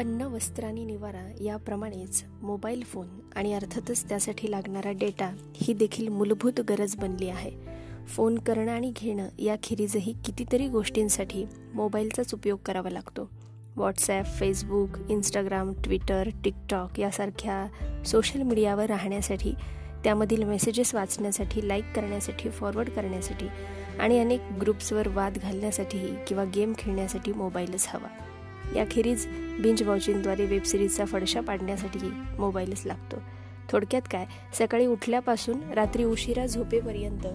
अन्न वस्त्र आणि निवारा याप्रमाणेच मोबाईल फोन आणि अर्थातच त्यासाठी लागणारा डेटा ही देखील मूलभूत गरज बनली आहे. फोन करणं आणि घेणं याखेरीजही कितीतरी गोष्टींसाठी मोबाईलचाच उपयोग करावा लागतो. WhatsApp Facebook Instagram Twitter TikTok यासारख्या सोशल मीडियावर राहण्यासाठी त्यामधील मेसेजेस वाचण्यासाठी लाईक करण्यासाठी फॉरवर्ड करण्यासाठी आणि अनेक ग्रुप्सवर वाद घालण्यासाठीही किंवा गेम खेळण्यासाठी मोबाईलच हवा. याखेरीज बिंज वॉचिंगद्वारे वेबसिरीजचा फडशा पाडण्यासाठीही मोबाईलच लागतो. थोडक्यात काय? सकाळी उठल्यापासून रात्री उशिरा झोपेपर्यंत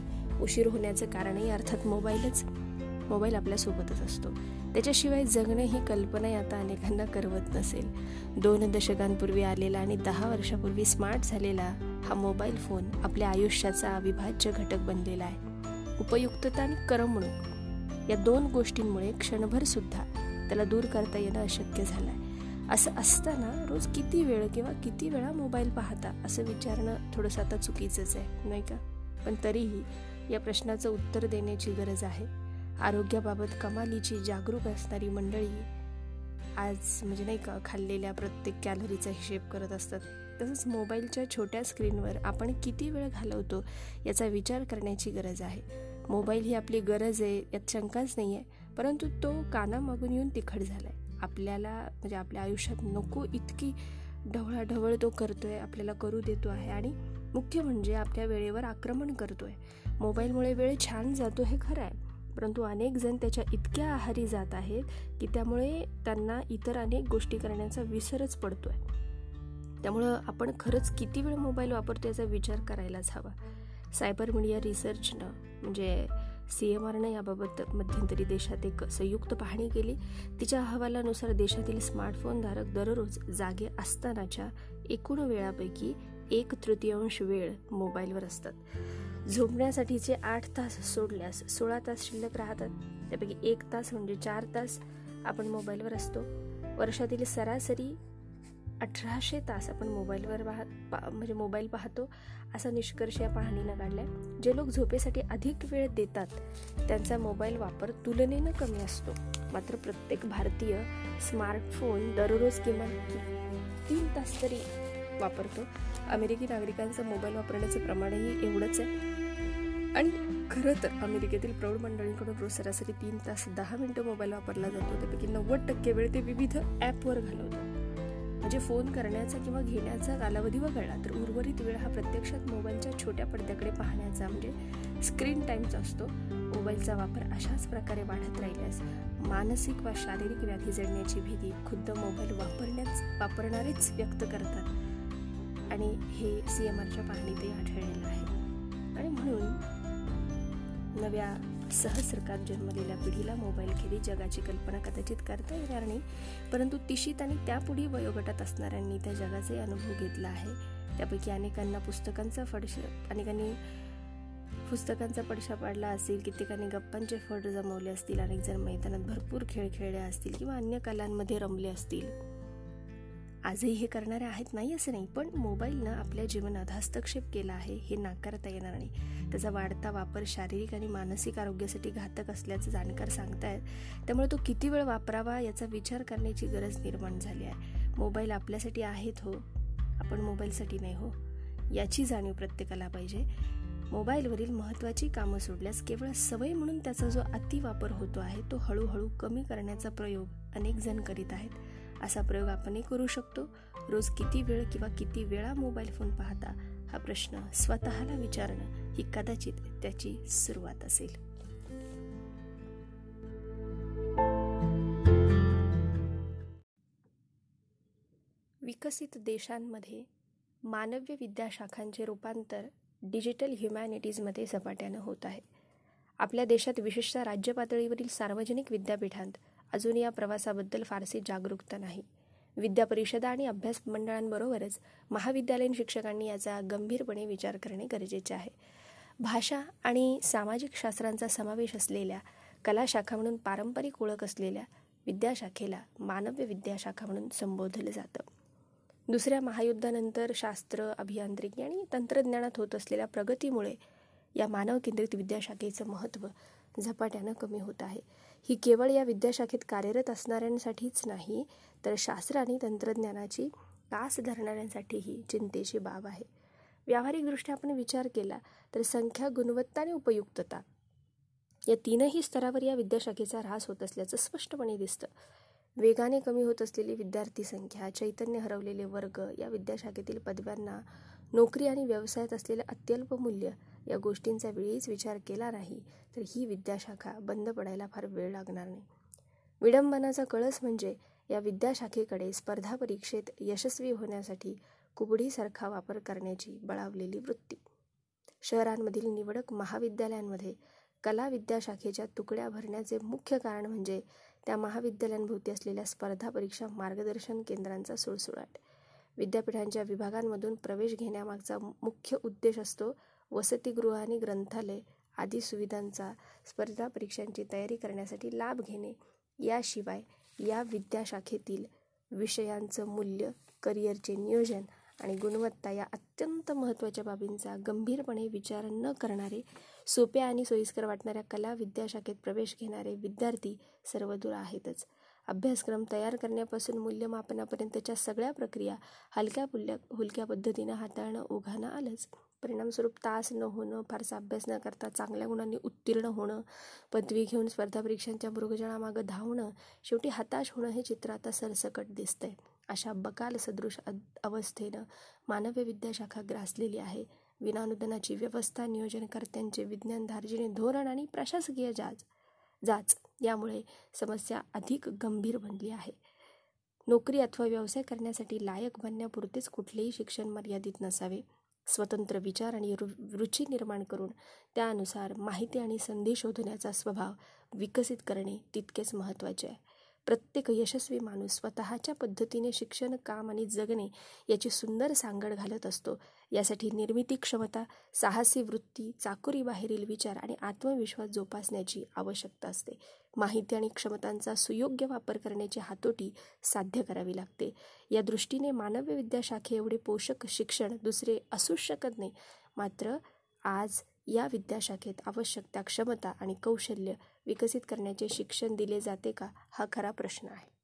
उशीर होण्याचं कारणही अर्थात मोबाईलच मोबाईल आपल्यासोबतच असतो. त्याच्याशिवाय जगणं ही कल्पनाही आता अनेकांना करवत नसेल. दोन दशकांपूर्वी आलेला आणि दहा वर्षापूर्वी स्मार्ट झालेला हा मोबाईल फोन आपल्या आयुष्याचा अविभाज्य घटक बनलेला आहे. उपयुक्तता आणि करमणूक या दोन गोष्टींमुळे क्षणभर सुद्धा त्याला दूर करता येणं अशक्य झालं आहे असं असताना रोज किती वेळ किंवा किती वेळा मोबाईल पाहता असं विचारणं थोडंसं आता चुकीचंच आहे नाही का? पण तरीही या प्रश्नाचं उत्तर देण्याची गरज आहे. आरोग्याबाबत कमालीची जागरूक असणारी मंडळी आज म्हणजे नाही का खाल्लेल्या प्रत्येक कॅलरीचा हिशेब करत असतात. तसंच मोबाईलच्या छोट्या स्क्रीनवर आपण किती वेळ घालवतो याचा विचार करण्याची गरज आहे. मोबाईल ही आपली गरज आहे यात शंकाच नाही आहे परंतु तो कानामागून येऊन तिखट झाला आहे आपल्याला म्हणजे आपल्या आयुष्यात नको इतकी ढवळाढवळ तो करतोय आपल्याला करू देतो आहे आणि मुख्य म्हणजे आपल्या वेळेवर आक्रमण करतोय. मोबाईलमुळे वेळ छान जातो हे खरं आहे. परंतु अनेक जण त्याच्या इतक्या आहारी जात आहेत की त्यामुळे त्यांना इतर अनेक गोष्टी करण्याचा विसरच पडतोय. त्यामुळं आपण खरंच किती वेळ मोबाईल वापरतो याचा विचार करायलाच हवा. सायबर मीडिया रिसर्चनं म्हणजे सी एम आरनं याबाबत मध्यंतरी देशात एक संयुक्त पाहणी केली. तिच्या अहवालानुसार देशातील स्मार्टफोनधारक दररोज जागे असतानाच्या एकूण वेळापैकी एक तृतीयांश वेळ मोबाईलवर असतात. झोपण्यासाठीचे आठ तास सोडल्यास सोळा तास शिल्लक राहतात. त्यापैकी एक तास म्हणजे चार तास आपण मोबाईलवर असतो. वर्षातील सरासरी अठराशे तास आपण मोबाईलवर पाह म्हणजे मोबाईल पाहतो असा निष्कर्ष या पाहणीनं काढलाय. जे लोक झोपेसाठी अधिक वेळ देतात त्यांचा मोबाईल वापर तुलनेनं कमी असतो. मात्र प्रत्येक भारतीय स्मार्टफोन दररोज किमान तीन तास तरी वापरतो. अमेरिकी नागरिकांचं मोबाईल वापरण्याचं प्रमाणही एवढंच आहे. आणि खरं तर अमेरिकेतील प्रौढ मंडळींकडून रोज सरासरी तीन तास दहा मिनटं मोबाईल वापरला जातो. त्यापैकी नव्वद टक्के वेळ ते विविध ॲपवर घालवतात. म्हणजे फोन करण्याचा किंवा घेण्याचा कालावधी वगळला तर उर्वरित वेळ हा प्रत्यक्षात मोबाईलच्या छोट्या पडद्याकडे पाहण्याचा म्हणजे स्क्रीन टाईमचा असतो मोबाईलचा वापर अशाच प्रकारे वाढत राहिल्यास मानसिक वा शारीरिक व्याधी जडण्याची भीती खुद्द मोबाईल वापरण्याच वापरणारेच व्यक्त करतात. आणि हे सी एम आरच्या पाहणीतही आढळलेलं आहे. आणि म्हणून नव्या सहस्रकात जन्मलेल्या पिढीला मोबाईल खेळी जगाची कल्पना कदाचित करता येणार नाही. परंतु तिशीत आणि त्यापुढे वयोगटात असणाऱ्यांनी त्या जगाचे अनुभव घेतला आहे. त्यापैकी अनेकांना पुस्तकांचा फडश अनेकांनी पुस्तकांचा पडशा पाडला असेल कित्येकांनी गप्पांचे फड जमवले असतील अनेक जण मैदानात भरपूर खेळ खेळले असतील किंवा अन्य कलांमध्ये रमले असतील. आजही हे करणारे आहेत नाही असं नाही पण मोबाईलनं आपल्या जीवनात हस्तक्षेप केला आहे हे नाकारता येणार नाही. त्याचा वाढता वापर शारीरिक आणि मानसिक आरोग्यासाठी घातक असल्याचं जाणकार सांगतायत. त्यामुळे तो किती वेळ वापरावा याचा विचार करण्याची गरज निर्माण झाली आहे. मोबाईल आपल्यासाठी आहेत हो आपण मोबाईलसाठी नाही हो. याची जाणीव प्रत्येकाला पाहिजे. मोबाईलवरील महत्त्वाची कामं सोडल्यास केवळ सवय म्हणून त्याचा जो अतिवापर होतो आहे तो हळूहळू कमी करण्याचा प्रयोग अनेक जण करीत आहेत. असा प्रयोग आपणही करू शकतो. रोज किती वेळ किंवा किती वेळा मोबाईल फोन पाहता हा प्रश्न स्वतःला विचारणं ही कदाचित त्याची सुरुवात असेल. विकसित देशांमध्ये मानव्य विद्याशाखांचे रूपांतर डिजिटल ह्युमॅनिटीजमध्ये झपाट्यानं होत आहे. आपल्या देशात विशेषतः राज्य पातळीवरील सार्वजनिक विद्यापीठांत अजून या प्रवासाबद्दल फारशी जागरूकता नाही. विद्या परिषदा आणि अभ्यास मंडळांबरोबरच महाविद्यालयीन शिक्षकांनी याचा गंभीरपणे विचार करणे गरजेचे आहे. भाषा आणि सामाजिक शास्त्रांचा समावेश असलेल्या कलाशाखा म्हणून पारंपरिक ओळख असलेल्या विद्याशाखेला मानव्य विद्याशाखा म्हणून संबोधलं जातं. दुसऱ्या महायुद्धानंतर शास्त्र अभियांत्रिकी आणि तंत्रज्ञानात होत असलेल्या प्रगतीमुळे या मानव केंद्रित विद्याशाखेचं महत्त्व झपाट्यानं कमी होत आहे. ही केवळ या विद्याशाखेत कार्यरत असणाऱ्यांसाठीच नाही तर शास्त्र आणि तंत्रज्ञानाची कास धरणाऱ्यांसाठीही चिंतेची बाब आहे. व्यावहारिकदृष्ट्या आपण विचार केला तर संख्या गुणवत्ता आणि उपयुक्तता या तीनही स्तरावर या विद्याशाखेचा ऱ्हास होत असल्याचं स्पष्टपणे दिसतं. वेगाने कमी होत असलेली विद्यार्थी संख्या चैतन्य हरवलेले वर्ग या विद्याशाखेतील पदव्यांना नोकरी आणि व्यवसायात असलेलं अत्यल्प मूल्य या गोष्टींचा वेळीच विचार केला नाही तर ही विद्याशाखा बंद पडायला फार वेळ लागणार नाही. विडंबनाचा कळस म्हणजे या विद्याशाखेकडे स्पर्धा परीक्षेत यशस्वी होण्यासाठी कुबडीसारखा वापर करण्याची बळावलेली वृत्ती. शहरांमधील निवडक महाविद्यालयांमध्ये कला विद्याशाखेच्या तुकड्या भरण्याचे मुख्य कारण म्हणजे त्या महाविद्यालयांभोवती असलेल्या स्पर्धा परीक्षा मार्गदर्शन केंद्रांचा सुळसुळाट. विद्यापीठांच्या विभागांमधून प्रवेश घेण्यामागचा मुख्य उद्देश असतो वसतिगृह आणि ग्रंथालय आदी सुविधांचा स्पर्धा परीक्षांची तयारी करण्यासाठी लाभ घेणे. याशिवाय या विद्याशाखेतील विषयांचं मूल्य करिअरचे नियोजन आणि गुणवत्ता या अत्यंत महत्त्वाच्या बाबींचा गंभीरपणे विचार न करणारे सोप्या आणि सोयीस्कर वाटणाऱ्या कला विद्याशाखेत प्रवेश घेणारे विद्यार्थी सर्वदूर आहेतच. अभ्यासक्रम तयार करण्यापासून मूल्यमापनापर्यंतच्या सगळ्या प्रक्रिया हलक्या पुल्या हुलक्या पद्धतीनं हाताळणं ओघानं आलंच. परिणामस्वरूप तास न होणं फारसा अभ्यास न करता चांगल्या गुणांनी उत्तीर्ण होणं पदवी घेऊन स्पर्धा परीक्षांच्या मृगजळामागं धावणं शेवटी हताश होणं हे चित्र आता सरसकट दिसतंय. अशा बकाल सदृश अवस्थेनं मानव्य विद्याशाखा ग्रासलेली आहे. विनानुदानाची व्यवस्था नियोजनकर्त्यांचे विज्ञान धार्जिणे धोरण आणि प्रशासकीय जाज जाच. यामुळे समस्या अधिक गंभीर बनली आहे. नोकरी अथवा व्यवसाय करण्यासाठी लायक बनण्यापुरतेच कुठलेही शिक्षण मर्यादित नसावे. स्वतंत्र विचार आणि रु रुची निर्माण करून त्यानुसार माहिती आणि संधी शोधण्याचा स्वभाव विकसित करणे तितकेच महत्त्वाचे आहे. प्रत्येक यशस्वी माणूस स्वतःच्या पद्धतीने शिक्षण काम आणि जगणे याची सुंदर सांगड घालत असतो. यासाठी निर्मिती क्षमता साहसी वृत्ती चाकुरी बाहेरील विचार आणि आत्मविश्वास जोपासण्याची आवश्यकता असते. माहिती आणि क्षमतांचा सुयोग्य वापर करण्याची हातोटी साध्य करावी लागते. या दृष्टीने मानव्य विद्याशाखे एवढे पोषक शिक्षण दुसरे असूच शकत नाही. मात्र आज या विद्याशाखेत आवश्यक त्या क्षमता आणि कौशल्य विकसित करण्याचे शिक्षण दिले जाते का हा खरा प्रश्न आहे.